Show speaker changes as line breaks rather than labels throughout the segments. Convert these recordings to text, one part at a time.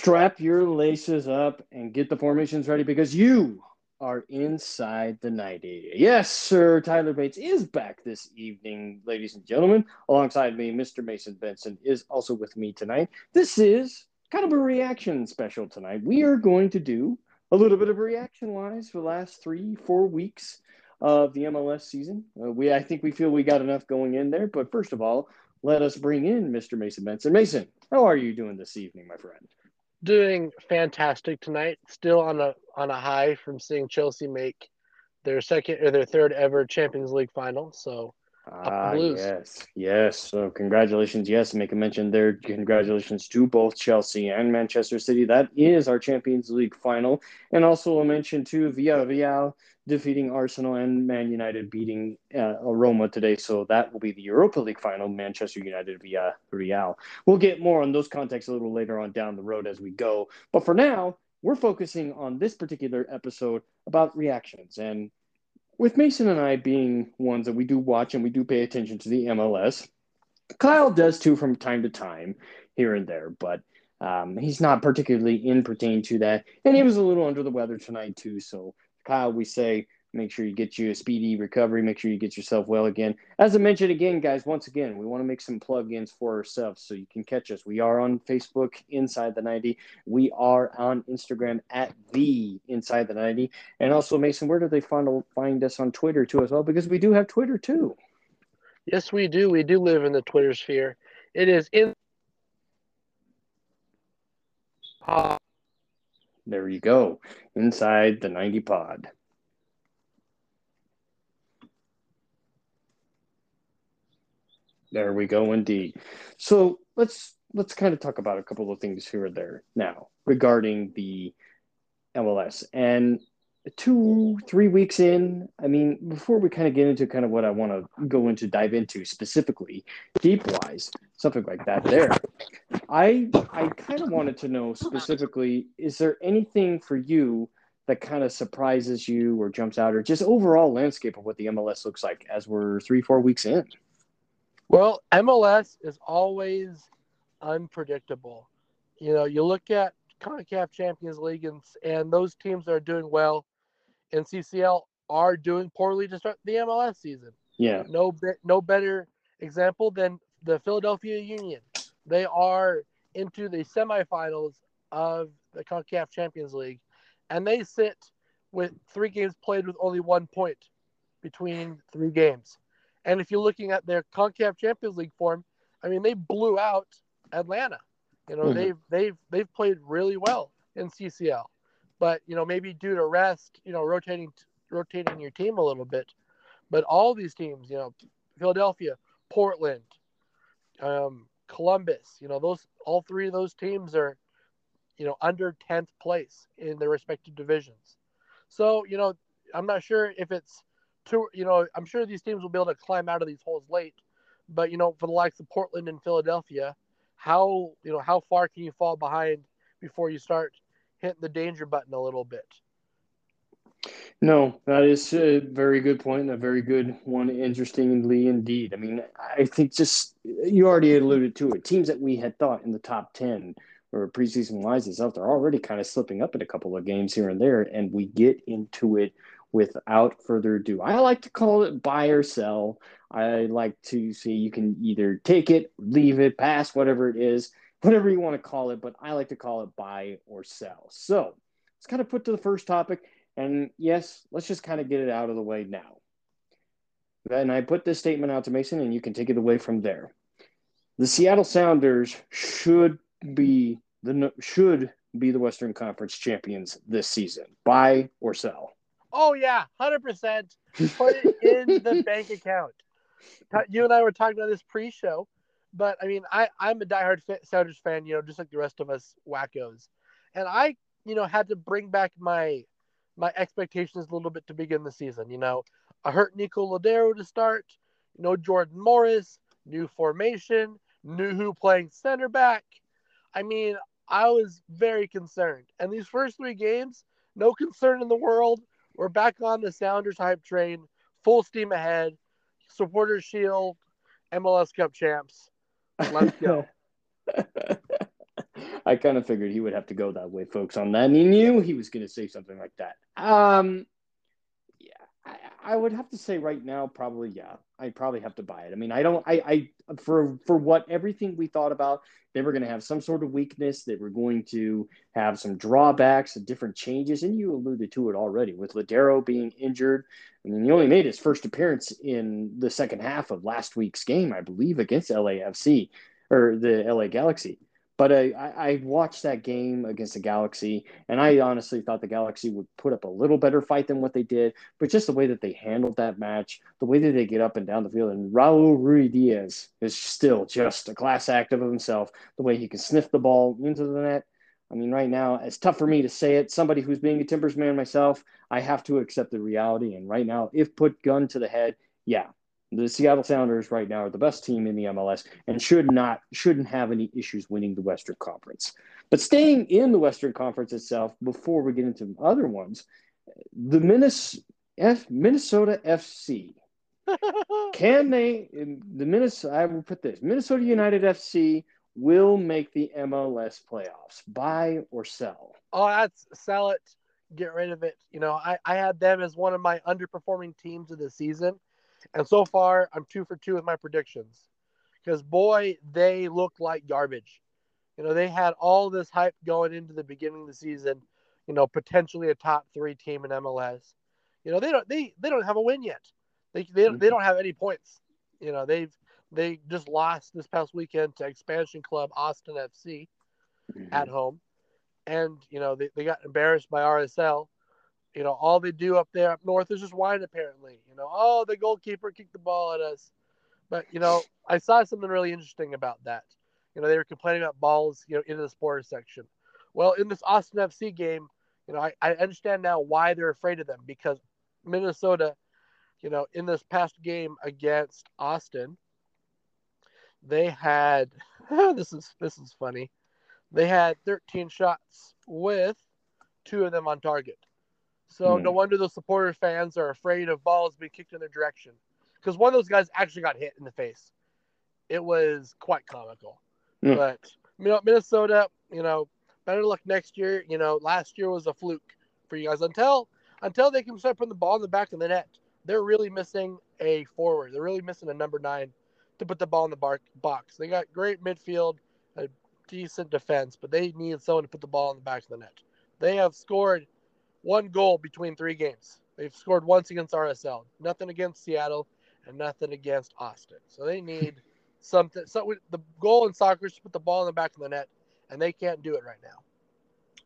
strap your laces up and get the formations ready because you are inside the 90. Yes, sir. Tyler Bates is back this evening, ladies and gentlemen. Alongside me, Mr. Mason Benson is also with me tonight. This is kind of a reaction special tonight. We are going to do a little bit of reaction wise for the last three, four weeks of the MLS season. Uh, we, I think we feel we got enough going in there. But first of all, let us bring in Mr. Mason Benson. Mason, how are you doing this evening, my friend?
Doing fantastic tonight. Still on a on a high from seeing Chelsea make their second or their third ever Champions League final. So
Ah, yes, yes. So congratulations. Yes, make a mention there. Congratulations to both Chelsea and Manchester City. That is our Champions League final. And also a mention to Villarreal defeating Arsenal and Man United beating uh, Roma today. So that will be the Europa League final, Manchester United via Real. We'll get more on those contexts a little later on down the road as we go. But for now, we're focusing on this particular episode about reactions. And with Mason and I being ones that we do watch and we do pay attention to the MLS, Kyle does too from time to time here and there, but um, he's not particularly in pertain to that. And he was a little under the weather tonight too. So, Kyle, we say Make sure you get you a speedy recovery. Make sure you get yourself well again. As I mentioned again, guys, once again, we want to make some plug-ins for ourselves so you can catch us. We are on Facebook, Inside the 90. We are on Instagram at the Inside the 90. And also, Mason, where do they find, find us on Twitter too as well? Because we do have Twitter too.
Yes, we do. We do live in the Twitter sphere. It is in.
There you go. Inside the 90 pod. There we go, indeed. So let's let's kind of talk about a couple of things here or there now regarding the MLS. And two, three weeks in, I mean, before we kind of get into kind of what I want to go into, dive into specifically, deep wise, something like that. There, I I kind of wanted to know specifically, is there anything for you? that kind of surprises you or jumps out or just overall landscape of what the MLS looks like as we're three, four weeks in?
Well, MLS is always unpredictable. You know, you look at CONCACAF Champions League and, and those teams that are doing well and CCL are doing poorly to start the MLS season.
Yeah.
No no better example than the Philadelphia Union. They are into the semifinals of the CONCACAF Champions League and they sit with three games played with only one point between three games. And if you're looking at their CONCACAF Champions League form, I mean, they blew out Atlanta. You know, mm-hmm. they've they've they've played really well in CCL, but you know, maybe due to rest, you know, rotating rotating your team a little bit. But all these teams, you know, Philadelphia, Portland, um, Columbus, you know, those all three of those teams are, you know, under tenth place in their respective divisions. So, you know, I'm not sure if it's two, you know, I'm sure these teams will be able to climb out of these holes late, but you know, for the likes of Portland and Philadelphia, how you know how far can you fall behind before you start hitting the danger button a little bit?
No, that is a very good point, a very good one, interestingly indeed. I mean, I think just you already alluded to it. Teams that we had thought in the top ten or preseason wise stuff, they're already kind of slipping up in a couple of games here and there, and we get into it without further ado. I like to call it buy or sell. I like to say you can either take it, leave it, pass, whatever it is, whatever you want to call it, but I like to call it buy or sell. So let's kind of put to the first topic. And yes, let's just kind of get it out of the way now. And I put this statement out to Mason, and you can take it away from there. The Seattle Sounders should be the should be the Western Conference champions this season. Buy or sell.
Oh yeah, hundred percent. Put it in the bank account. You and I were talking about this pre-show, but I mean, I I'm a diehard Sounders fan, you know, just like the rest of us wackos, and I you know had to bring back my my expectations a little bit to begin the season. You know, I hurt Nico Lodeiro to start. You know, Jordan Morris, new formation, Nouhou playing center back. I mean, I was very concerned. And these first three games, no concern in the world. We're back on the Sounders hype train, full steam ahead. Supporters Shield, MLS Cup champs. Let's go.
I kind of figured he would have to go that way, folks, on that. He knew he was going to say something like that. Um, I, would have to say right now, probably, yeah, I probably have to buy it. I mean, I don't, I, I, for, for what everything we thought about, they were going to have some sort of weakness. They were going to have some drawbacks and different changes. And you alluded to it already with Lodeiro being injured. I mean, he only made his first appearance in the second half of last week's game, I believe, against LAFC or the LA Galaxy. But uh, I, I watched that game against the Galaxy, and I honestly thought the Galaxy would put up a little better fight than what they did. But just the way that they handled that match, the way that they get up and down the field, and Raul Ruidíaz is still just a class act of himself. The way he can sniff the ball into the net. I mean, right now, it's tough for me to say it. Somebody who's being a Timbers man myself, I have to accept the reality. And right now, if put gun to the head, yeah, the Seattle Sounders right now are the best team in the MLS and should not shouldn't have any issues winning the Western Conference. But staying in the Western Conference itself, before we get into other ones, the Minnesota, F, Minnesota FC. Can they the Minnesota I will put this Minnesota United FC will make the MLS playoffs. Buy or sell?
Oh, that's sell it, get rid of it. You know, I, I had them as one of my underperforming teams of the season and so far, I'm two for two with my predictions because, boy, they look like garbage. You know, they had all this hype going into the beginning of the season, you know, potentially a top three team in MLS. You know, they don't they they don't have a win yet. They they, they don't have any points. You know, they've they just lost this past weekend to expansion club Austin FC mm-hmm. at home. And, you know, they, they got embarrassed by RSL you know, all they do up there up north is just whine, apparently. You know, oh, the goalkeeper kicked the ball at us. But, you know, I saw something really interesting about that. You know, they were complaining about balls, you know, into the supporter section. Well, in this Austin FC game, you know, I, I understand now why they're afraid of them because Minnesota, you know, in this past game against Austin, they had this is this is funny. They had 13 shots with two of them on target. So mm. no wonder those supporter fans are afraid of balls being kicked in their direction. Because one of those guys actually got hit in the face. It was quite comical. Mm. But you know, Minnesota, you know, better luck next year. You know, last year was a fluke for you guys until until they can start putting the ball in the back of the net. They're really missing a forward. They're really missing a number nine to put the ball in the bar- box. They got great midfield, a decent defense, but they need someone to put the ball in the back of the net. They have scored one goal between three games. They've scored once against RSL, nothing against Seattle, and nothing against Austin. So they need something. So the goal in soccer is to put the ball in the back of the net, and they can't do it right now.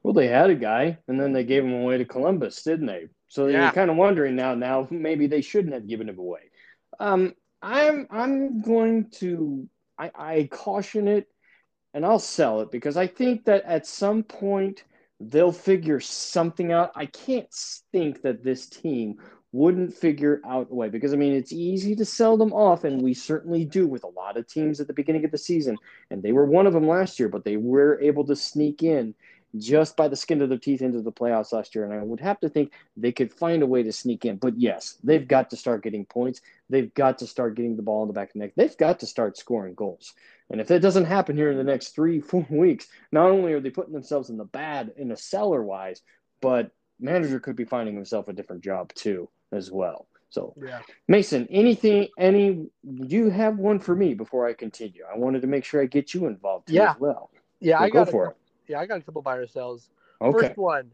Well, they had a guy, and then they gave him away to Columbus, didn't they? So yeah. you're kind of wondering now. Now maybe they shouldn't have given him away. Um, I'm I'm going to I, I caution it, and I'll sell it because I think that at some point they'll figure something out. I can't think that this team wouldn't figure out a way because I mean it's easy to sell them off, and we certainly do with a lot of teams at the beginning of the season, and they were one of them last year, but they were able to sneak in just by the skin of their teeth into the playoffs last year. And I would have to think they could find a way to sneak in. But yes, they've got to start getting points. They've got to start getting the ball in the back of the neck. They've got to start scoring goals. And if that doesn't happen here in the next three, four weeks, not only are they putting themselves in the bad in a seller wise, but manager could be finding himself a different job too as well. So, yeah. Mason, anything, any, you have one for me before I continue? I wanted to make sure I get you involved yeah. as well.
Yeah, so I got for it. Yeah, I got a couple buy or sells. Okay. First one,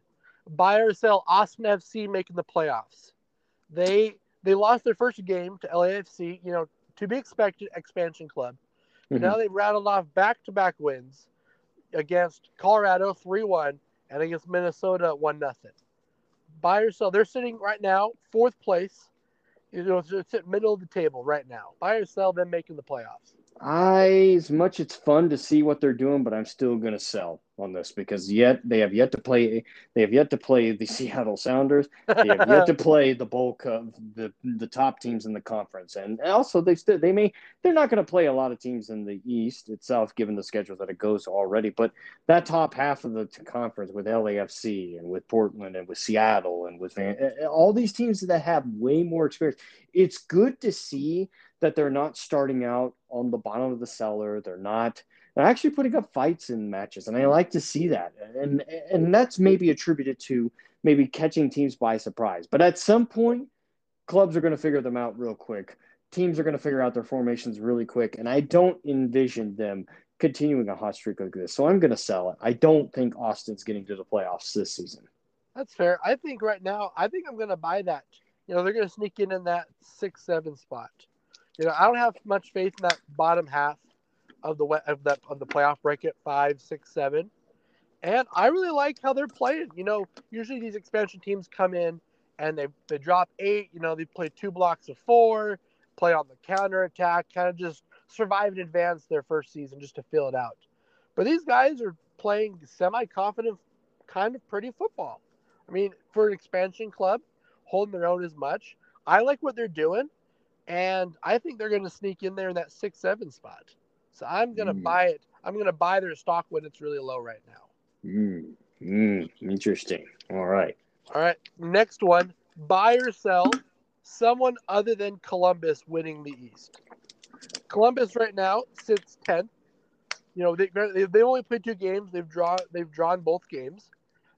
buy or sell Austin FC making the playoffs. They they lost their first game to LAFC. You know, to be expected, expansion club. Mm-hmm. Now they've rattled off back to back wins against Colorado 3 1 and against Minnesota 1 0. Buy or sell. They're sitting right now, fourth place. You know, it's at middle of the table right now. Buy or sell, them making the playoffs.
I, as much it's fun to see what they're doing, but I'm still going to sell on this because yet they have yet to play. They have yet to play the Seattle Sounders. They have yet to play the bulk of the the top teams in the conference, and also they still they may they're not going to play a lot of teams in the East itself, given the schedule that it goes already. But that top half of the conference with LAFC and with Portland and with Seattle and with Van, all these teams that have way more experience, it's good to see that they're not starting out on the bottom of the cellar. They're not They're actually putting up fights in matches, and I like to see that. And and that's maybe attributed to maybe catching teams by surprise. But at some point, clubs are going to figure them out real quick. Teams are going to figure out their formations really quick, and I don't envision them continuing a hot streak like this. So I'm going to sell it. I don't think Austin's getting to the playoffs this season.
That's fair. I think right now, I think I'm going to buy that. You know, they're going to sneak in in that six seven spot. You know, I don't have much faith in that bottom half of the of that of the playoff bracket five, six, seven, and I really like how they're playing. You know, usually these expansion teams come in and they they drop eight. You know, they play two blocks of four, play on the counter attack, kind of just survive and advance their first season just to fill it out. But these guys are playing semi confident, kind of pretty football. I mean, for an expansion club, holding their own as much. I like what they're doing, and I think they're going to sneak in there in that six seven spot. So I'm going to mm. buy it. I'm going to buy their stock when it's really low right now.
Mm. Mm. Interesting. All right.
All right. Next one buy or sell someone other than Columbus winning the East. Columbus right now sits 10th. You know, they, they only played two games. They've drawn they've drawn both games.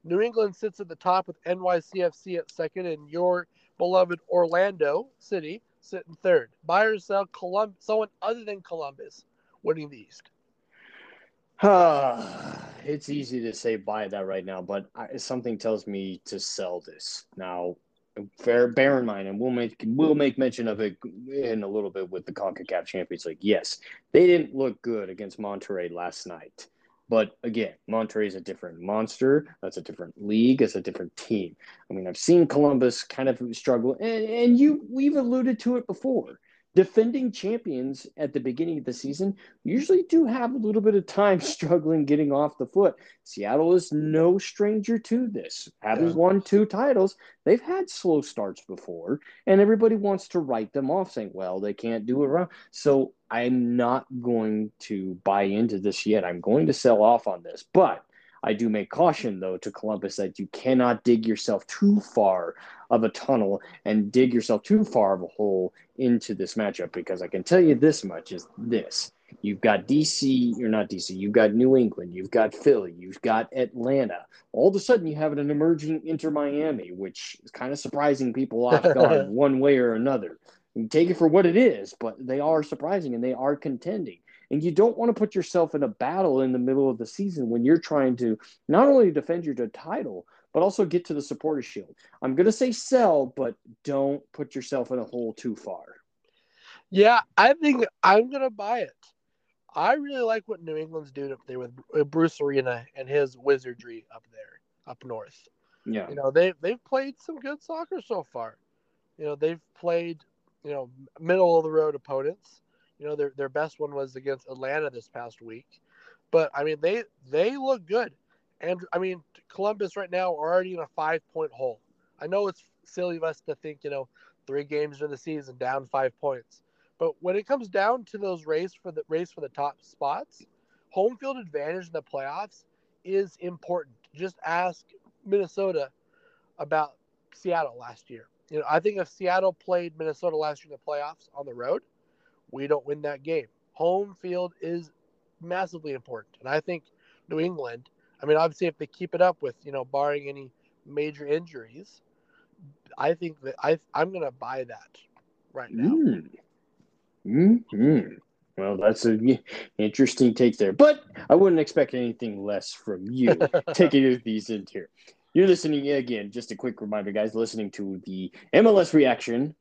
New England sits at the top with NYCFC at second, and your beloved Orlando City sitting third. Buy or sell Colum- someone other than Columbus winning the East.
it's easy to say buy that right now, but I, something tells me to sell this now. Fair, bear in mind, and we'll make we'll make mention of it in a little bit with the Concacaf Champions League. Yes, they didn't look good against Monterrey last night. But again, Monterrey is a different monster. That's a different league. It's a different team. I mean, I've seen Columbus kind of struggle, and, and you we've alluded to it before defending champions at the beginning of the season usually do have a little bit of time struggling getting off the foot. Seattle is no stranger to this. Having yeah. won two titles, they've had slow starts before, and everybody wants to write them off, saying, well, they can't do it wrong. So I'm not going to buy into this yet. I'm going to sell off on this. But I do make caution, though, to Columbus that you cannot dig yourself too far of a tunnel and dig yourself too far of a hole into this matchup because I can tell you this much is this. You've got DC, you're not DC, you've got New England, you've got Philly, you've got Atlanta. All of a sudden, you have an emerging Inter Miami, which is kind of surprising people off guard one way or another. You take it for what it is, but they are surprising and they are contending. And you don't want to put yourself in a battle in the middle of the season when you're trying to not only defend your title, but also get to the supporter shield. I'm going to say sell, but don't put yourself in a hole too far.
Yeah, I think I'm going to buy it. I really like what New England's doing up there with Bruce Arena and his wizardry up there, up north. Yeah. You know, they they've played some good soccer so far. You know, they've played, you know, middle of the road opponents. You know, their their best one was against Atlanta this past week. But I mean, they they look good. And I mean, Columbus right now are already in a five point hole. I know it's silly of us to think, you know, three games in the season down five points. But when it comes down to those race for the race for the top spots, home field advantage in the playoffs is important. Just ask Minnesota about Seattle last year. You know, I think if Seattle played Minnesota last year in the playoffs on the road, we don't win that game. Home field is massively important. And I think New England, I mean, obviously, if they keep it up with, you know, barring any major injuries, I think that I, I'm going to buy that right now.
Mm. hmm Well, that's an interesting take there, but I wouldn't expect anything less from you taking these in here. You're listening again. Just a quick reminder, guys, listening to the MLS reaction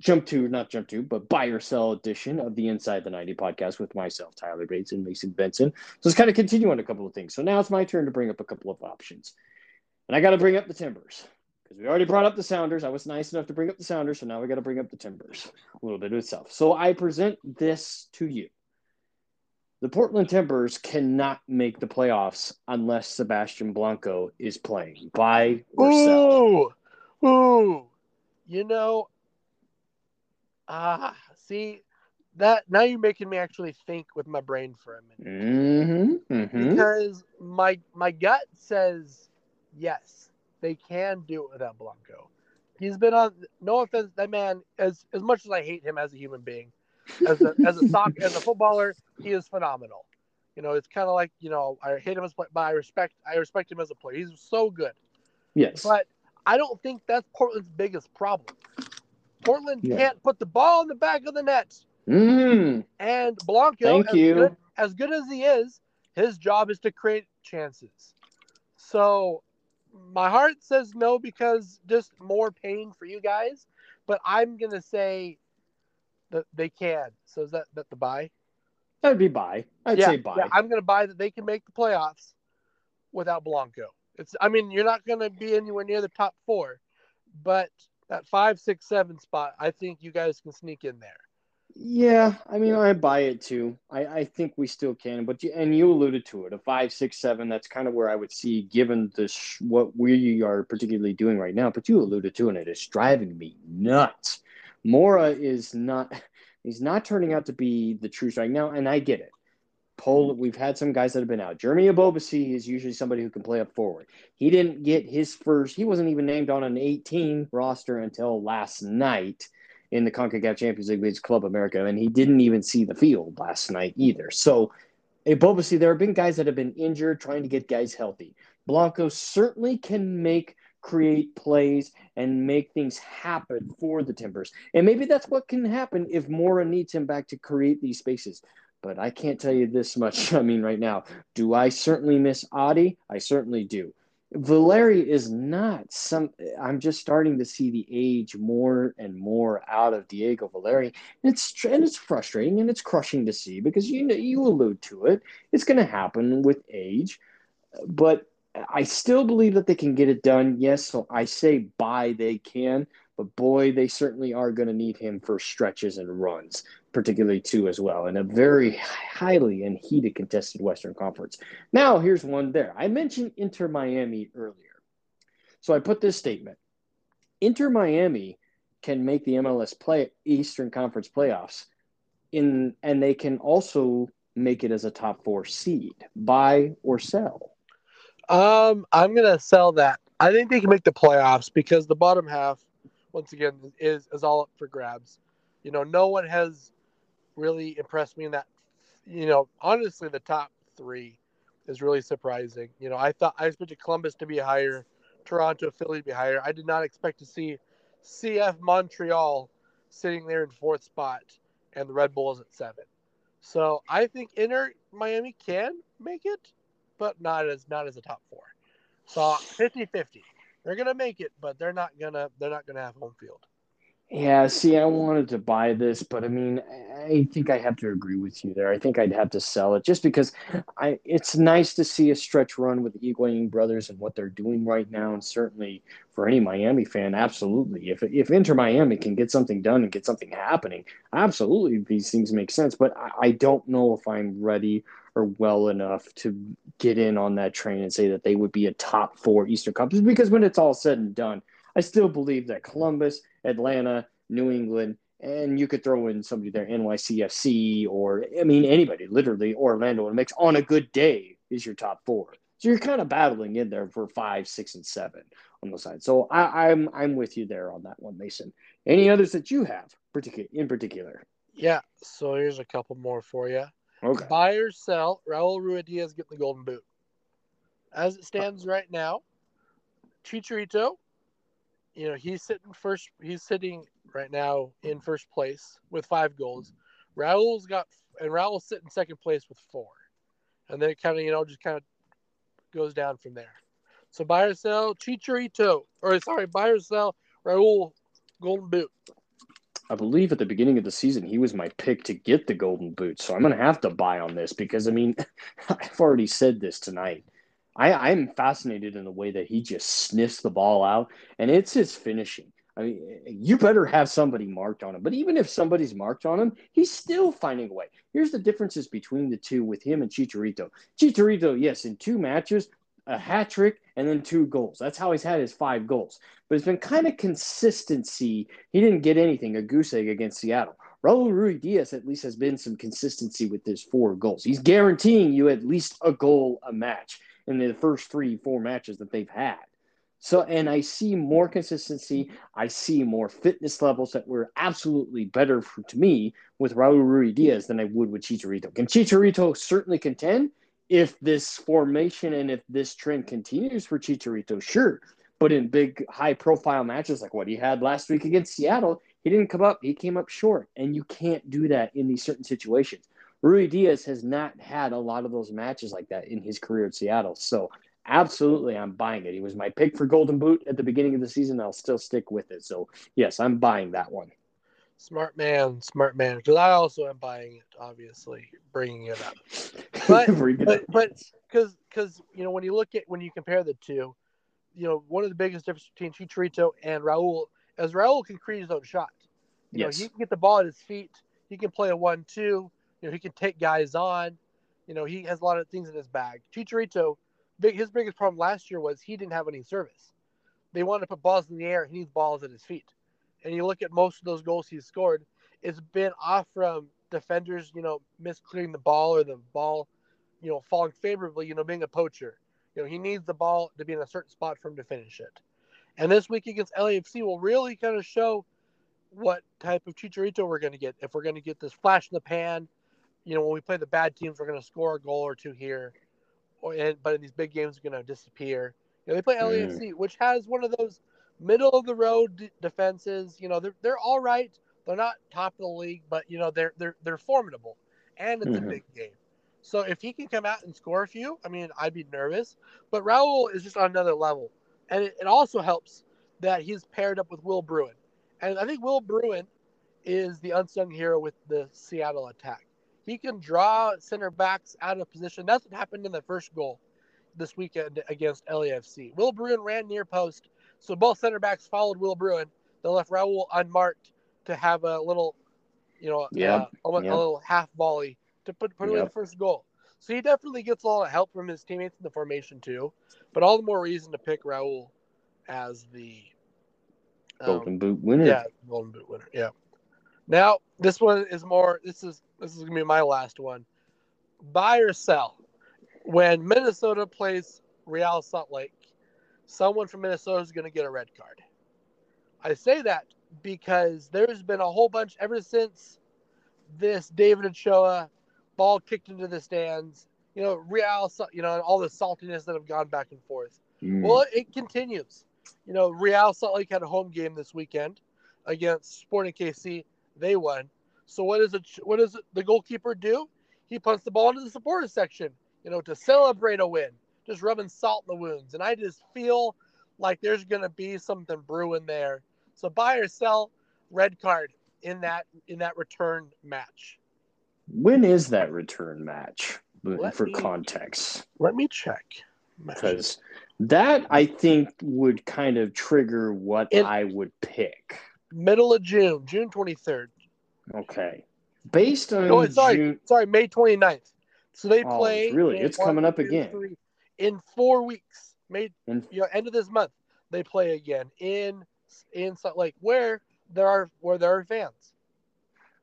jump to, not jump to, but buy or sell edition of the Inside the 90 podcast with myself, Tyler Bates, and Mason Benson. So let's kind of continue on a couple of things. So now it's my turn to bring up a couple of options. And I got to bring up the Timbers because we already brought up the Sounders. I was nice enough to bring up the Sounders. So now we got to bring up the Timbers a little bit of itself. So I present this to you. The Portland Timbers cannot make the playoffs unless Sebastian Blanco is playing. Buy or sell.
Ooh, ooh. You know, Ah, see that now you're making me actually think with my brain for a minute.
Mm-hmm, mm-hmm.
Because my my gut says yes, they can do it without Blanco. He's been on. No offense, that man. As as much as I hate him as a human being, as a as a sock as a footballer, he is phenomenal. You know, it's kind of like you know I hate him as but I respect I respect him as a player. He's so good.
Yes.
But I don't think that's Portland's biggest problem. Portland
Yeah.
can't put the ball in the back of the net.
Mm,
And Blanco, as. Good, as good as he is, his job is to create chances. So my heart says no because just more pain for you guys. But I'm gonna say that they can. So is that that the buy?
that would be buy. I'd
yeah,
say buy.
yeah, I'm gonna buy that they can make the playoffs without Blanco. It's I mean you're not gonna be anywhere near the top four, but that five, six, seven spot, I think you guys can sneak in there.
Yeah, I mean, I buy it too. I, I think we still can, but you, and you alluded to it, a five, six, seven. That's kind of where I would see, given this what we are particularly doing right now. But you alluded to, and it is driving me nuts. Mora is not, he's not turning out to be the truth right now, and I get it. Pol, mm-hmm. we've had some guys that have been out. Jeremy Ebobisse is usually somebody who can play up forward. He didn't get his first. He wasn't even named on an 18 roster until last night in the CONCACAF Champions League against Club America, and he didn't even see the field last night either. So, Ebobisse, there have been guys that have been injured trying to get guys healthy. Blanco certainly can make create plays and make things happen for the Timbers. And maybe that's what can happen if Mora needs him back to create these spaces. But I can't tell you this much. I mean, right now, do I certainly miss Adi? I certainly do. Valeri is not some. I'm just starting to see the age more and more out of Diego Valeri, and it's and it's frustrating and it's crushing to see because you know you allude to it. It's going to happen with age, but I still believe that they can get it done. Yes, so I say buy they can, but boy, they certainly are going to need him for stretches and runs, particularly too as well, in a very highly and heated contested Western Conference. Now, here's one there. I mentioned Inter Miami earlier. So I put this statement. Inter Miami can make the MLS play Eastern Conference playoffs in and they can also make it as a top 4 seed. Buy or sell.
Um, I'm gonna sell that. I think they can make the playoffs because the bottom half, once again, is is all up for grabs. You know, no one has really impressed me in that. You know, honestly, the top three is really surprising. You know, I thought I expected Columbus to be higher, Toronto, Philly to be higher. I did not expect to see CF Montreal sitting there in fourth spot and the Red Bulls at seven. So I think Inter Miami can make it, but not as not as a top four. So 50-50. They're gonna make it, but they're not gonna they're not gonna have home field.
Yeah, see, I wanted to buy this, but I mean, I think I have to agree with you there. I think I'd have to sell it just because I it's nice to see a stretch run with the Higuain brothers and what they're doing right now, and certainly for any Miami fan, absolutely. If if Inter Miami can get something done and get something happening, absolutely these things make sense. But I, I don't know if I'm ready or well enough to get in on that train and say that they would be a top four Eastern Conference because when it's all said and done, I still believe that Columbus, Atlanta, New England, and you could throw in somebody there, NYCFC, or I mean anybody, literally Orlando and mix on a good day is your top four. So you're kind of battling in there for five, six, and seven on the side. So I, I'm I'm with you there on that one, Mason. Any others that you have, particular in particular?
Yeah. So here's a couple more for you.
Okay.
Buy or sell. Raul Ruidiaz getting the golden boot. As it stands right now, Chicharito, you know, he's sitting first. He's sitting right now in first place with five goals. Raul's got, and Raul's sitting second place with four. And then it kind of, you know, just kind of goes down from there. So buy or sell Chicharito, or sorry, buy or sell Raul Golden Boot.
I believe at the beginning of the season he was my pick to get the golden boot. So I'm gonna have to buy on this because I mean I've already said this tonight. I, I'm fascinated in the way that he just sniffs the ball out and it's his finishing. I mean, you better have somebody marked on him. But even if somebody's marked on him, he's still finding a way. Here's the differences between the two with him and Chicharito. Chicharito, yes, in two matches, a hat trick and then two goals. That's how he's had his five goals. But it's been kind of consistency. He didn't get anything, a goose egg against Seattle. Raul Ruidíaz at least has been some consistency with his four goals. He's guaranteeing you at least a goal a match in the first three, four matches that they've had. So, and I see more consistency. I see more fitness levels that were absolutely better for, to me with Raul Ruidíaz than I would with Chicharito. Can Chicharito certainly contend if this formation and if this trend continues for Chicharito? Sure. But in big, high profile matches like what he had last week against Seattle, he didn't come up. He came up short. And you can't do that in these certain situations. Ruidiaz has not had a lot of those matches like that in his career at Seattle. So absolutely, I'm buying it. He was my pick for Golden Boot at the beginning of the season. I'll still stick with it. So yes, I'm buying that one.
Smart man, smart man. Because I also am buying it. Obviously, bringing it up, but but but because because you know when you look at when you compare the two, you know one of the biggest differences between Chicharito and Raul is Raul can create his own shot. You yes. know he can get the ball at his feet. He can play a one-two. You know he can take guys on. You know he has a lot of things in his bag. Chicharito big, his biggest problem last year was he didn't have any service. They wanted to put balls in the air. He needs balls at his feet. And you look at most of those goals he's scored, it's been off from defenders, you know, misclearing the ball or the ball, you know, falling favorably, you know, being a poacher. You know, he needs the ball to be in a certain spot for him to finish it. And this week against LAFC will really kind of show what type of Chicharito we're going to get. If we're going to get this flash in the pan, you know, when we play the bad teams, we're going to score a goal or two here or and, but in these big games we're going to disappear. You know, they play LAFC, mm. which has one of those middle of the road defenses. You know, they're they're all right. They're not top of the league, but you know they're they're they're formidable, and it's mm-hmm. a big game. So if he can come out and score a few, I mean, I'd be nervous. But Raul is just on another level, and it, it also helps that he's paired up with Will Bruin, and I think Will Bruin is the unsung hero with the Seattle attack. He can draw center backs out of position. That's what happened in the first goal this weekend against LAFC. Will Bruin ran near post, so both center backs followed Will Bruin. They left Raul unmarked to have a little, you know, yep. uh, a, yep. a, little half volley to put put away the first goal. So he definitely gets a lot of help from his teammates in the formation too. But all the more reason to pick Raul as the
um, Golden Boot winner.
Yeah, Golden Boot winner. Yeah. Now this one is more. This is this is gonna be my last one. Buy or sell. When Minnesota plays Real Salt Lake, someone from Minnesota is gonna get a red card. I say that because there's been a whole bunch ever since this David Ochoa ball kicked into the stands. You know, Real, you know, all the saltiness that have gone back and forth. Mm. Well, it continues. You know, Real Salt Lake had a home game this weekend against Sporting KC. They won. So what does it? What does the goalkeeper do? He punts the ball into the supporters section, you know, to celebrate a win, just rubbing salt in the wounds. And I just feel like there's going to be something brewing there. So buy or sell, red card in that in that return match.
When is that return match? Let for me, context,
let me check.
Because that I think would kind of trigger what in, I would pick.
Middle of June, June twenty third.
Okay. Based on
no, sorry, June... sorry, May 29th. So they oh, play.
Really, it's coming up again
three, in four weeks. May in... you know, end of this month they play again in in Salt Lake, where there are where there are fans.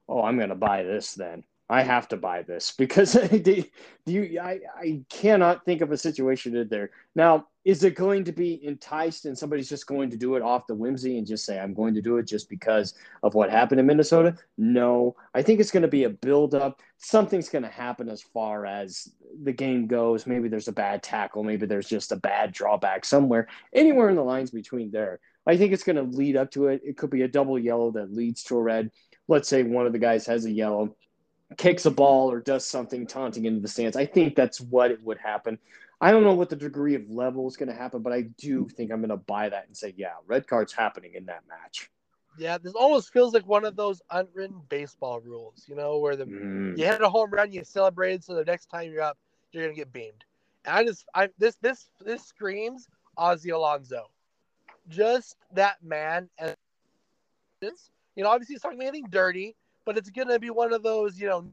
Oh, I'm gonna buy this then. I have to buy this because do you, I, I cannot think of a situation in there. Now, is it going to be enticed and somebody's just going to do it off the whimsy and just say, I'm going to do it just because of what happened in Minnesota? No, I think it's going to be a buildup. Something's going to happen as far as the game goes. Maybe there's a bad tackle. Maybe there's just a bad drawback somewhere, anywhere in the lines between there. I think it's going to lead up to it. It could be a double yellow that leads to a red. Let's say one of the guys has a yellow kicks a ball or does something taunting into the stands. I think that's what it would happen. I don't know what the degree of level is going to happen, but I do think I'm going to buy that and say, yeah, red card's happening in that match.
Yeah, this almost feels like one of those unwritten baseball rules, you know, where the mm. you hit a home run, you celebrate, so the next time you're up, you're gonna get beamed. And I just, I this this this screams Ozzie Alonso, just that man. And you know, obviously he's talking anything dirty, but it's gonna be one of those, you know,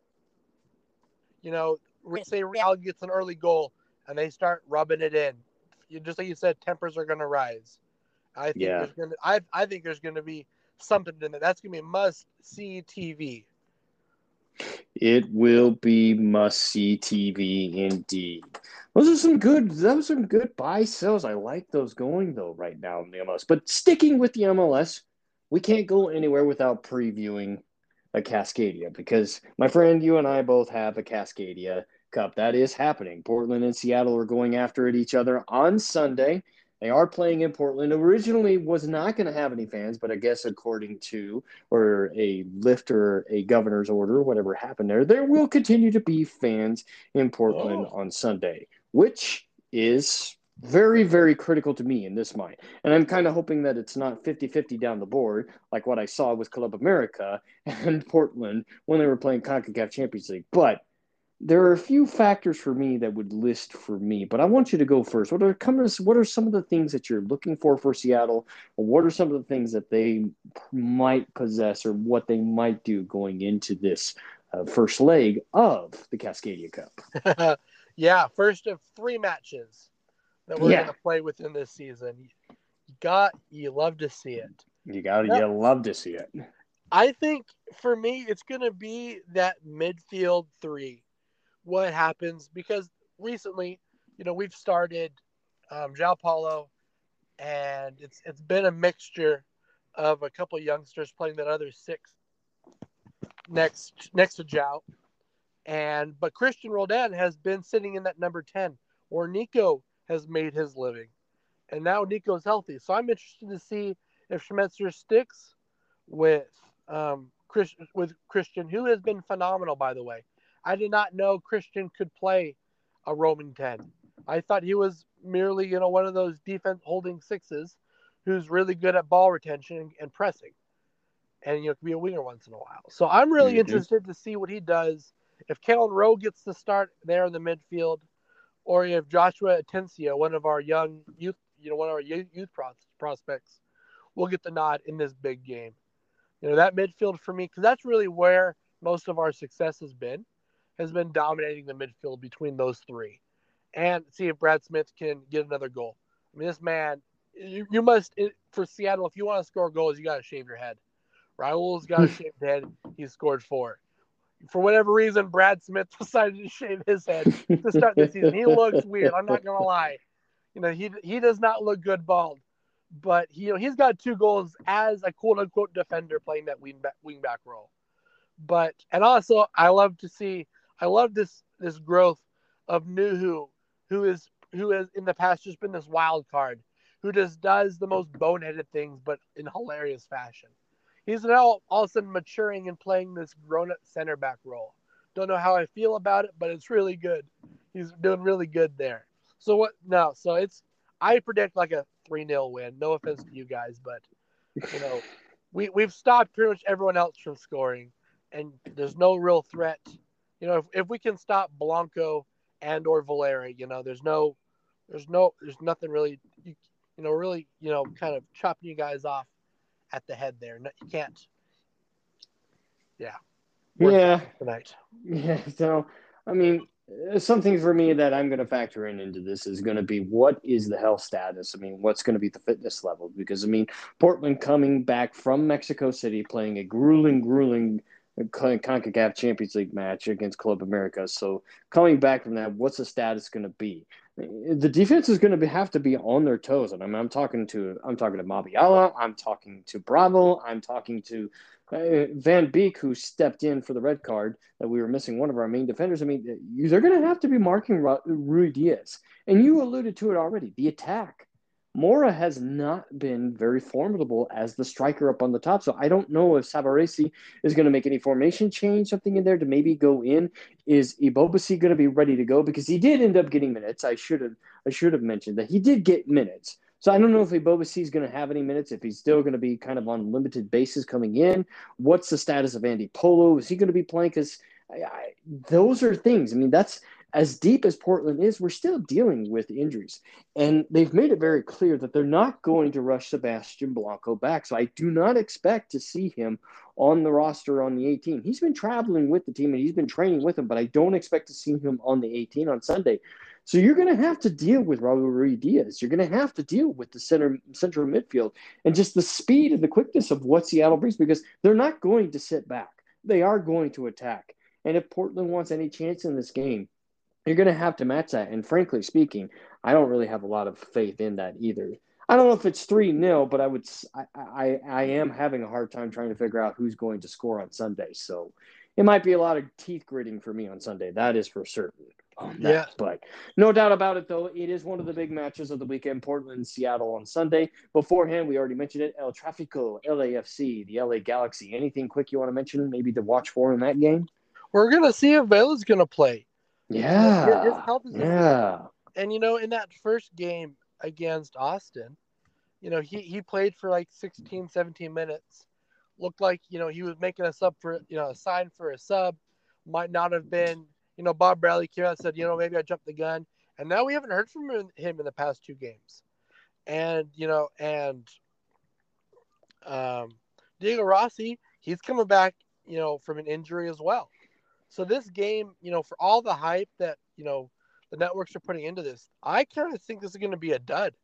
you know, say Real gets an early goal and they start rubbing it in. You just like you said, tempers are gonna rise. I think yeah. there's gonna, I, I think there's gonna be something in there. That's gonna be must see TV.
It will be must see TV indeed. Those are some good. Those are some good buy sells. I like those going though right now in the MLS. But sticking with the MLS, we can't go anywhere without previewing a Cascadia because my friend, you and I both have a Cascadia Cup that is happening. Portland and Seattle are going after it each other on Sunday. They are playing in Portland. Originally was not going to have any fans, but I guess according to or a lift or a governor's order, whatever happened there, there will continue to be fans in Portland oh. on Sunday, which is very, very critical to me in this mind. And I'm kind of hoping that it's not 50 50 down the board, like what I saw with Club America and Portland when they were playing CONCACAF Champions League. But there are a few factors for me that would list for me, but I want you to go first. What are what are some of the things that you're looking for for Seattle, or what are some of the things that they might possess, or what they might do going into this uh, first leg of the Cascadia Cup?
yeah, first of three matches that we're yeah. going to play within this season. You got you love to see it.
You got you love to see it.
I think for me, it's going to be that midfield three what happens because recently, you know, we've started um, João Paulo, and it's it's been a mixture of a couple youngsters playing that other six next next to João, and but Christian Roldan has been sitting in that number ten, or Nico has made his living, and now Nico's healthy. So I'm interested to see if Schmetzer sticks with um, Chris, with Christian, who has been phenomenal by the way. I did not know Christian could play a roaming 10. I thought he was merely, you know, one of those defense holding sixes who's really good at ball retention and, pressing. And, you know, could be a winger once in a while. So I'm really mm-hmm. interested to see what he does. If Kelyn Rowe gets to start there in the midfield, or if Joshua Atencio, one of our young youth, you know, one of our youth prospects, will get the nod in this big game. You know, that midfield for me, because that's really where most of our success has been has been dominating the midfield between those three. And see if Brad Smith can get another goal. I mean, this man, you, you must, for Seattle, if you want to score goals, you got to shave your head. Raul's got a shaved head. He scored four. For whatever reason, Brad Smith decided to shave his head to start the season. He looks weird. I'm not gonna lie. You know, he he does not look good bald, but he you know he's got two goals as a quote unquote defender playing that wing back, wing back role. But and also I love to see I love this this growth of Nouhou, who is who has in the past just been this wild card, who just does the most boneheaded things, but in hilarious fashion. He's now all of a sudden maturing and playing this grown-up center back role. Don't know how I feel about it, but it's really good. He's doing really good there. So what? No, so it's I predict like a three 0 win. No offense to you guys, but you know, we we've stopped pretty much everyone else from scoring, and there's no real threat you know, if, if we can stop Blanco and or Valeri, you know, there's no, there's no, there's nothing really, you, you know, really, you know, kind of chopping you guys off at the head there. No, you can't. Yeah.
yeah. Tonight. Yeah. So, I mean, something for me that I'm going to factor in into this is going to be what is the health status? I mean, what's going to be the fitness level? Because I mean, Portland coming back from Mexico City, playing a grueling, grueling CONCACAF Champions League match against Club America. So coming back from that, what's the status going to be? The defense is going to have to be on their toes, and I mean, I'm talking to I'm talking to Mabiala, I'm talking to Bravo, I'm talking to uh, Van Beek, who stepped in for the red card that we were missing one of our main defenders. I mean, they're going to have to be marking Ruidíaz, and you alluded to it already. The attack Mora has not been very formidable as the striker up on the top. So I don't know if Savarese is going to make any formation change, something in there to maybe go in. Is Ebobisse going to be ready to go? Because he did end up getting minutes. I should have I should have mentioned that he did get minutes. So I don't know if Ebobisse is going to have any minutes, if he's still going to be kind of on limited basis coming in. What's the status of Andy Polo? Is he going to be playing? Because those are things. I mean, that's as deep as Portland is, we're still dealing with injuries. And they've made it very clear that they're not going to rush Sebastian Blanco back. So I do not expect to see him on the roster on the 18. He's been traveling with the team and he's been training with them, but I don't expect to see him on the 18 on Sunday. So you're going to have to deal with Raul Ruidíaz. You're going to have to deal with the center central midfield and just the speed and the quickness of what Seattle brings because they're not going to sit back. They are going to attack. And if Portland wants any chance in this game, you're going to have to match that. And frankly speaking, I don't really have a lot of faith in that either. I don't know if it's 3 0, but I would, I, I, I am having a hard time trying to figure out who's going to score on Sunday. So it might be a lot of teeth gritting for me on Sunday. That is for certain.
Yeah.
But no doubt about it, though, it is one of the big matches of the weekend Portland Seattle on Sunday. Beforehand, we already mentioned it El Trafico, LAFC, the LA Galaxy. Anything quick you want to mention, maybe to watch for in that game?
We're going to see if Vela's going to play.
Yeah.
His health is
yeah.
And, you know, in that first game against Austin, you know, he, he played for like 16, 17 minutes. Looked like, you know, he was making a sub for, you know, a sign for a sub. Might not have been you know, Bob Bradley came out and said, you know, maybe I jumped the gun. And now we haven't heard from him in the past two games. And, you know, and um, Diego Rossi, he's coming back, you know, from an injury as well. So this game, you know, for all the hype that, you know, the networks are putting into this, I kind of think this is going to be a dud.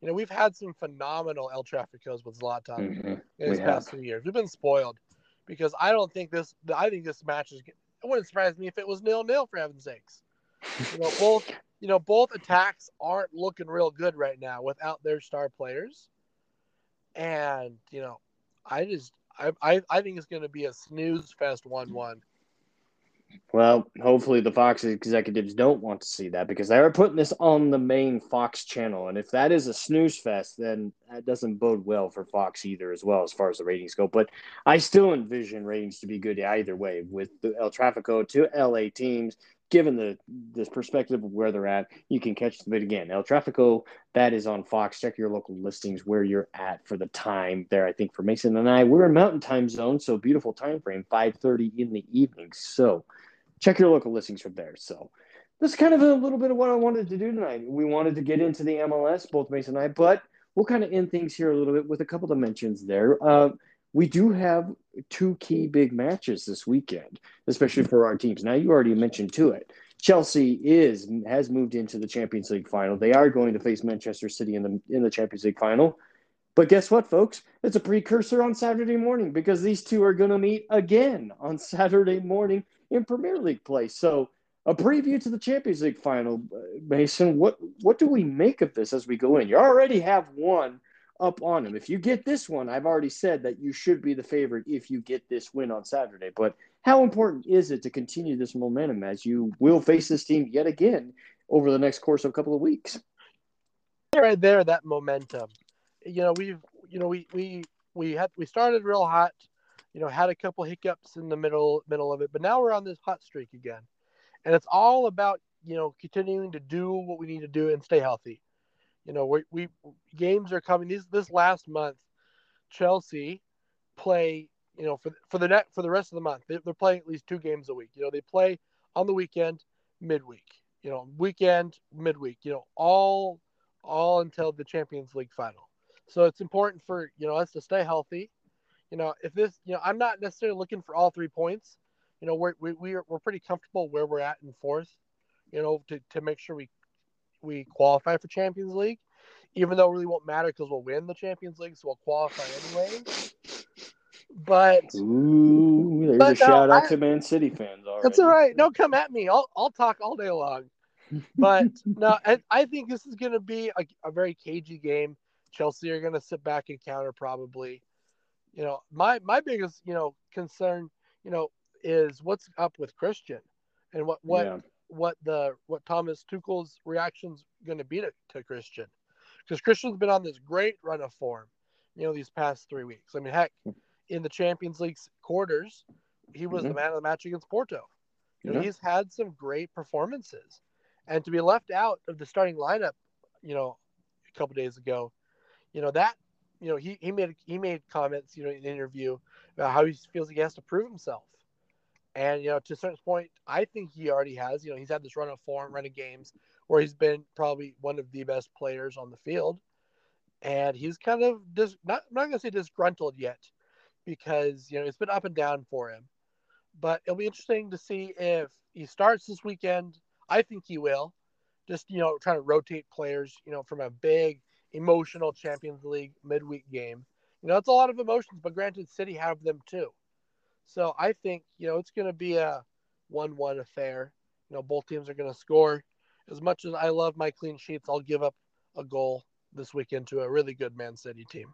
You know, we've had some phenomenal El Traficos with Zlatan
mm-hmm.
in these past few years. We've been spoiled because I don't think this, I think this match is it wouldn't surprise me if it was nil nil for heaven's sakes. You know, both you know both attacks aren't looking real good right now without their star players, and you know, I just I I, I think it's going to be a snooze fest one one.
Well, hopefully the Fox executives don't want to see that because they are putting this on the main Fox channel. And if that is a snooze fest, then that doesn't bode well for Fox either, as well as far as the ratings go. But I still envision ratings to be good either way with the El Trafico to LA teams. Given the this perspective of where they're at, you can catch them. But again, El Trafico, that is on Fox. Check your local listings where you're at for the time there. I think for Mason and I, we're in Mountain Time Zone, so beautiful time frame, 5:30 in the evening. So check your local listings from there. So that's kind of a little bit of what I wanted to do tonight. We wanted to get into the MLS, both Mason and I, but we'll kind of end things here a little bit with a couple of mentions there. Uh, we do have two key big matches this weekend, especially for our teams. Now you already mentioned to it. Chelsea is has moved into the Champions League final. They are going to face Manchester City in the in the Champions League final. But guess what, folks? It's a precursor on Saturday morning because these two are going to meet again on Saturday morning in Premier League play. So, a preview to the Champions League final, uh, Mason. What what do we make of this as we go in? You already have one up on him. If you get this one, I've already said that you should be the favorite if you get this win on Saturday. But how important is it to continue this momentum as you will face this team yet again over the next course of a couple of weeks?
Right there, that momentum. You know, we've you know we we we had we started real hot you know, had a couple hiccups in the middle middle of it, but now we're on this hot streak again. And it's all about, you know, continuing to do what we need to do and stay healthy. You know, we, we games are coming. These this last month, Chelsea play, you know, for for the net for the rest of the month. They, they're playing at least two games a week. You know, they play on the weekend, midweek. You know, weekend, midweek. You know, all all until the Champions League final. So it's important for you know us to stay healthy you know, if this, you know, I'm not necessarily looking for all three points. You know, we're we, we're we're pretty comfortable where we're at in fourth. You know, to, to make sure we we qualify for Champions League, even though it really won't matter because we'll win the Champions League, so we'll qualify anyway. But
Ooh, there's but a shout out I, to Man City fans. Already.
That's all right. Don't come at me. I'll I'll talk all day long. But no, I, I think this is going to be a, a very cagey game. Chelsea are going to sit back and counter probably you know, my my biggest you know concern you know is what's up with Christian and what what yeah. What the what Thomas Tuchel's reaction's going to be to, Christian because Christian's been on this great run of form, you know, these past three weeks. I mean, heck, in the Champions League's quarters, he was mm-hmm. the man of the match against Porto. You know, yeah. he's had some great performances, and to be left out of the starting lineup, you know, a couple days ago, you know that you know, he, he made he made comments, you know, in an interview about how he feels he has to prove himself. And you know, to a certain point, I think he already has. You know, he's had this run of form, run of games where he's been probably one of the best players on the field, and he's kind of dis- not I'm not gonna say disgruntled yet, because you know it's been up and down for him. But it'll be interesting to see if he starts this weekend. I think he will. Just you know, trying to rotate players, you know, from a big emotional Champions League midweek game. You know, it's a lot of emotions, but granted, City have them too. So I think you know it's going to be a one-one affair. You know, both teams are going to score. As much as I love my clean sheets, I'll give up a goal this weekend to a really good Man City team.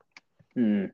Hmm.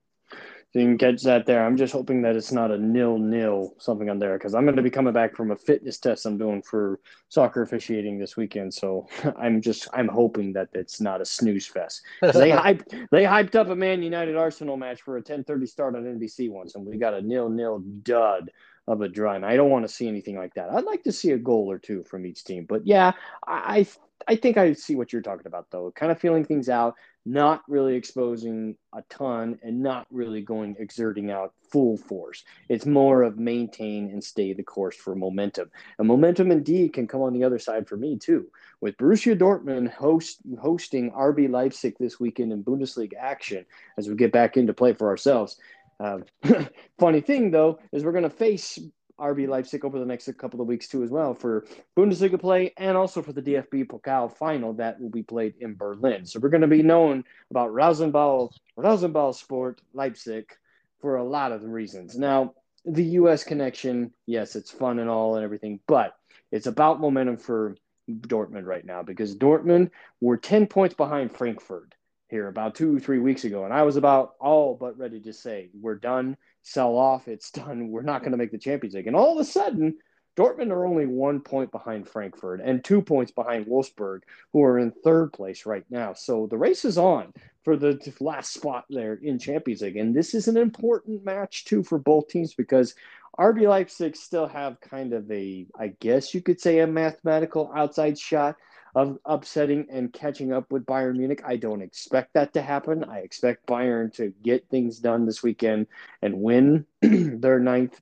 So you can catch that there. I'm just hoping that it's not a nil nil something on there because I'm going to be coming back from a fitness test I'm doing for soccer officiating this weekend. So I'm just I'm hoping that it's not a snooze fest. They hyped they hyped up a Man United Arsenal match for a 10:30 start on NBC once, and we got a nil nil dud of a draw. And I don't want to see anything like that. I'd like to see a goal or two from each team. But yeah, I I think I see what you're talking about though. Kind of feeling things out not really exposing a ton and not really going exerting out full force. It's more of maintain and stay the course for momentum. And momentum indeed can come on the other side for me too. With Borussia Dortmund host, hosting RB Leipzig this weekend in Bundesliga action as we get back into play for ourselves. Uh, funny thing though is we're going to face RB Leipzig over the next couple of weeks too, as well for Bundesliga play and also for the DFB Pokal final that will be played in Berlin. So we're going to be known about Rasenball, RasenBallsport Leipzig for a lot of reasons. Now, the U.S. connection, yes, it's fun and all and everything, but it's about momentum for Dortmund right now because Dortmund were 10 points behind Frankfurt here about two, three weeks ago. And I was about all but ready to say, we're done, sell off, it's done, we're not going to make the Champions League. And all of a sudden, Dortmund are only one point behind Frankfurt and two points behind Wolfsburg, who are in third place right now. So the race is on for the last spot there in Champions League. And this is an important match, too, for both teams because RB Leipzig still have kind of a, I guess you could say, a mathematical outside shot of upsetting and catching up with Bayern Munich. I don't expect that to happen. I expect Bayern to get things done this weekend and win their ninth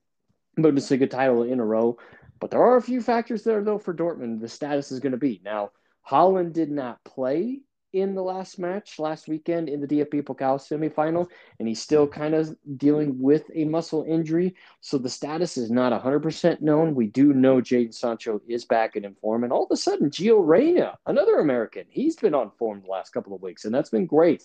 Bundesliga title in a row. But there are a few factors there, though, for Dortmund. The status is going to be now. Haaland did not play in the last match last weekend in the DFB Pokal semifinal, and he's still kind of dealing with a muscle injury. So the status is not 100% known. We do know Jadon Sancho is back and in form, and all of a sudden, Gio Reyna, another American, he's been on form the last couple of weeks, and that's been great.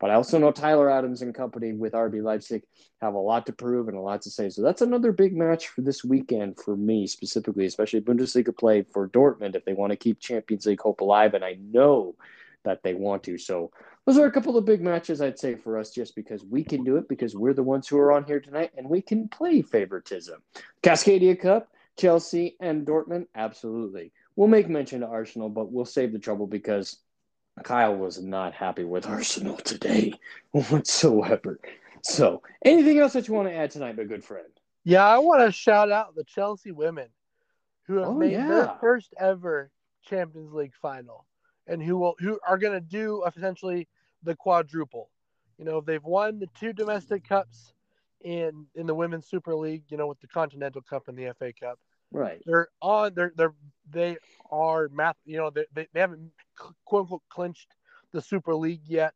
But I also know Tyler Adams and company with RB Leipzig have a lot to prove and a lot to say. So that's another big match for this weekend for me specifically, especially Bundesliga play for Dortmund if they want to keep Champions League hope alive. And I know that they want to. So those are a couple of big matches I'd say for us just because we can do it because we're the ones who are on here tonight and we can play favoritism. Cascadia Cup, Chelsea and Dortmund, absolutely. We'll make mention to Arsenal, but we'll save the trouble because Kyle was not happy with Arsenal today whatsoever. So, anything else that you want to add tonight, my good friend?
Yeah, I want to shout out the Chelsea women who have oh, made yeah. their first ever Champions League final and who will who are going to do essentially the quadruple. You know, they've won the two domestic cups in in the women's Super League. You know, with the Continental Cup and the FA Cup.
Right.
They're on. They're they're they are math. You know, they they, they haven't quote unquote clinched the Super League yet,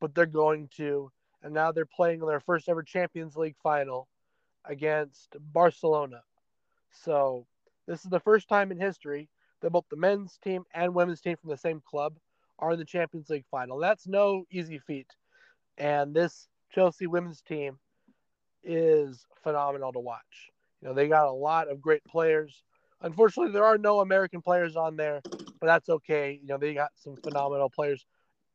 but they're going to. And now they're playing their first ever Champions League final against Barcelona. So this is the first time in history that both the men's team and women's team from the same club are in the Champions League final. That's no easy feat. And this Chelsea women's team is phenomenal to watch. You know, they got a lot of great players. Unfortunately, there are no American players on there, but that's okay. You know, they got some phenomenal players.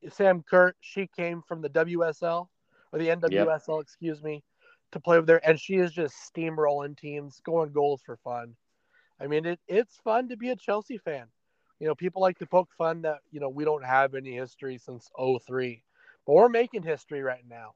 Sam Kerr, she came from the WSL or the NWSL, yep. excuse me, to play over there, and she is just steamrolling teams, scoring goals for fun. I mean, it, it's fun to be a Chelsea fan. You know, people like to poke fun that, you know, we don't have any history since 03, but we're making history right now.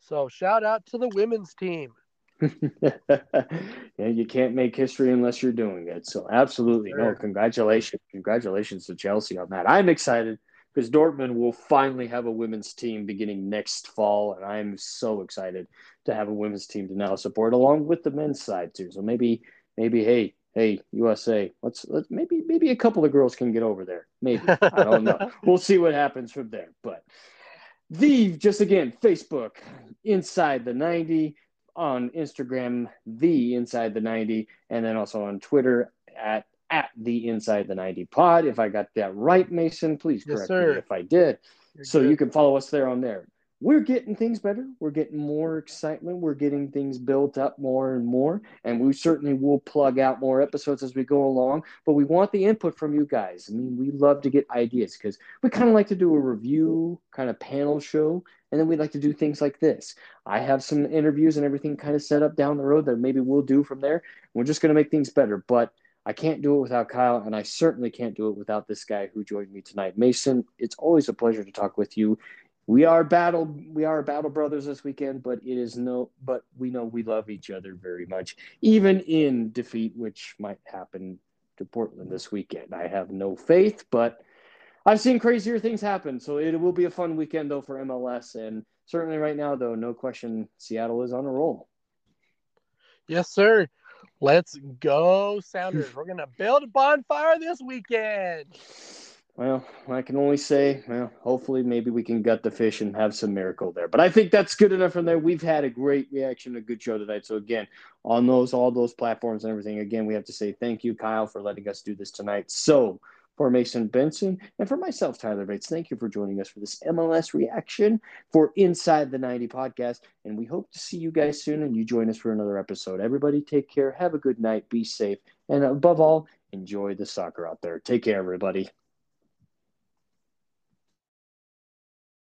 So shout out to the women's team.
yeah, you can't make history unless you're doing it. So absolutely sure. no, congratulations, congratulations to Chelsea on that. I'm excited because Dortmund will finally have a women's team beginning next fall, and I'm so excited to have a women's team to now support along with the men's side too. So maybe maybe hey hey USA, let's let maybe maybe a couple of girls can get over there. Maybe I don't know. we'll see what happens from there. But the just again Facebook inside the ninety on Instagram the inside the ninety and then also on Twitter at at the inside the 90 pod if i got that right mason please correct yes, me if i did You're so good. you can follow us there on there we're getting things better. We're getting more excitement. We're getting things built up more and more. And we certainly will plug out more episodes as we go along. But we want the input from you guys. I mean, we love to get ideas because we kind of like to do a review kind of panel show. And then we like to do things like this. I have some interviews and everything kind of set up down the road that maybe we'll do from there. We're just going to make things better. But I can't do it without Kyle, and I certainly can't do it without this guy who joined me tonight. Mason, it's always a pleasure to talk with you we are battle we are battle brothers this weekend but it is no but we know we love each other very much even in defeat which might happen to portland this weekend. I have no faith but i've seen crazier things happen. So it will be a fun weekend though for mls and certainly right now though no question seattle is on a roll.
Yes sir. Let's go sounders. We're gonna build a bonfire this weekend
well, I can only say, well, hopefully maybe we can gut the fish and have some miracle there. But I think that's good enough from there. We've had a great reaction, a good show tonight. So again, on those all those platforms and everything, again, we have to say thank you, Kyle, for letting us do this tonight. So for Mason Benson and for myself, Tyler Bates, thank you for joining us for this MLS reaction for Inside the 90 podcast. And we hope to see you guys soon and you join us for another episode. Everybody take care, have a good night, be safe, and above all, enjoy the soccer out there. Take care, everybody.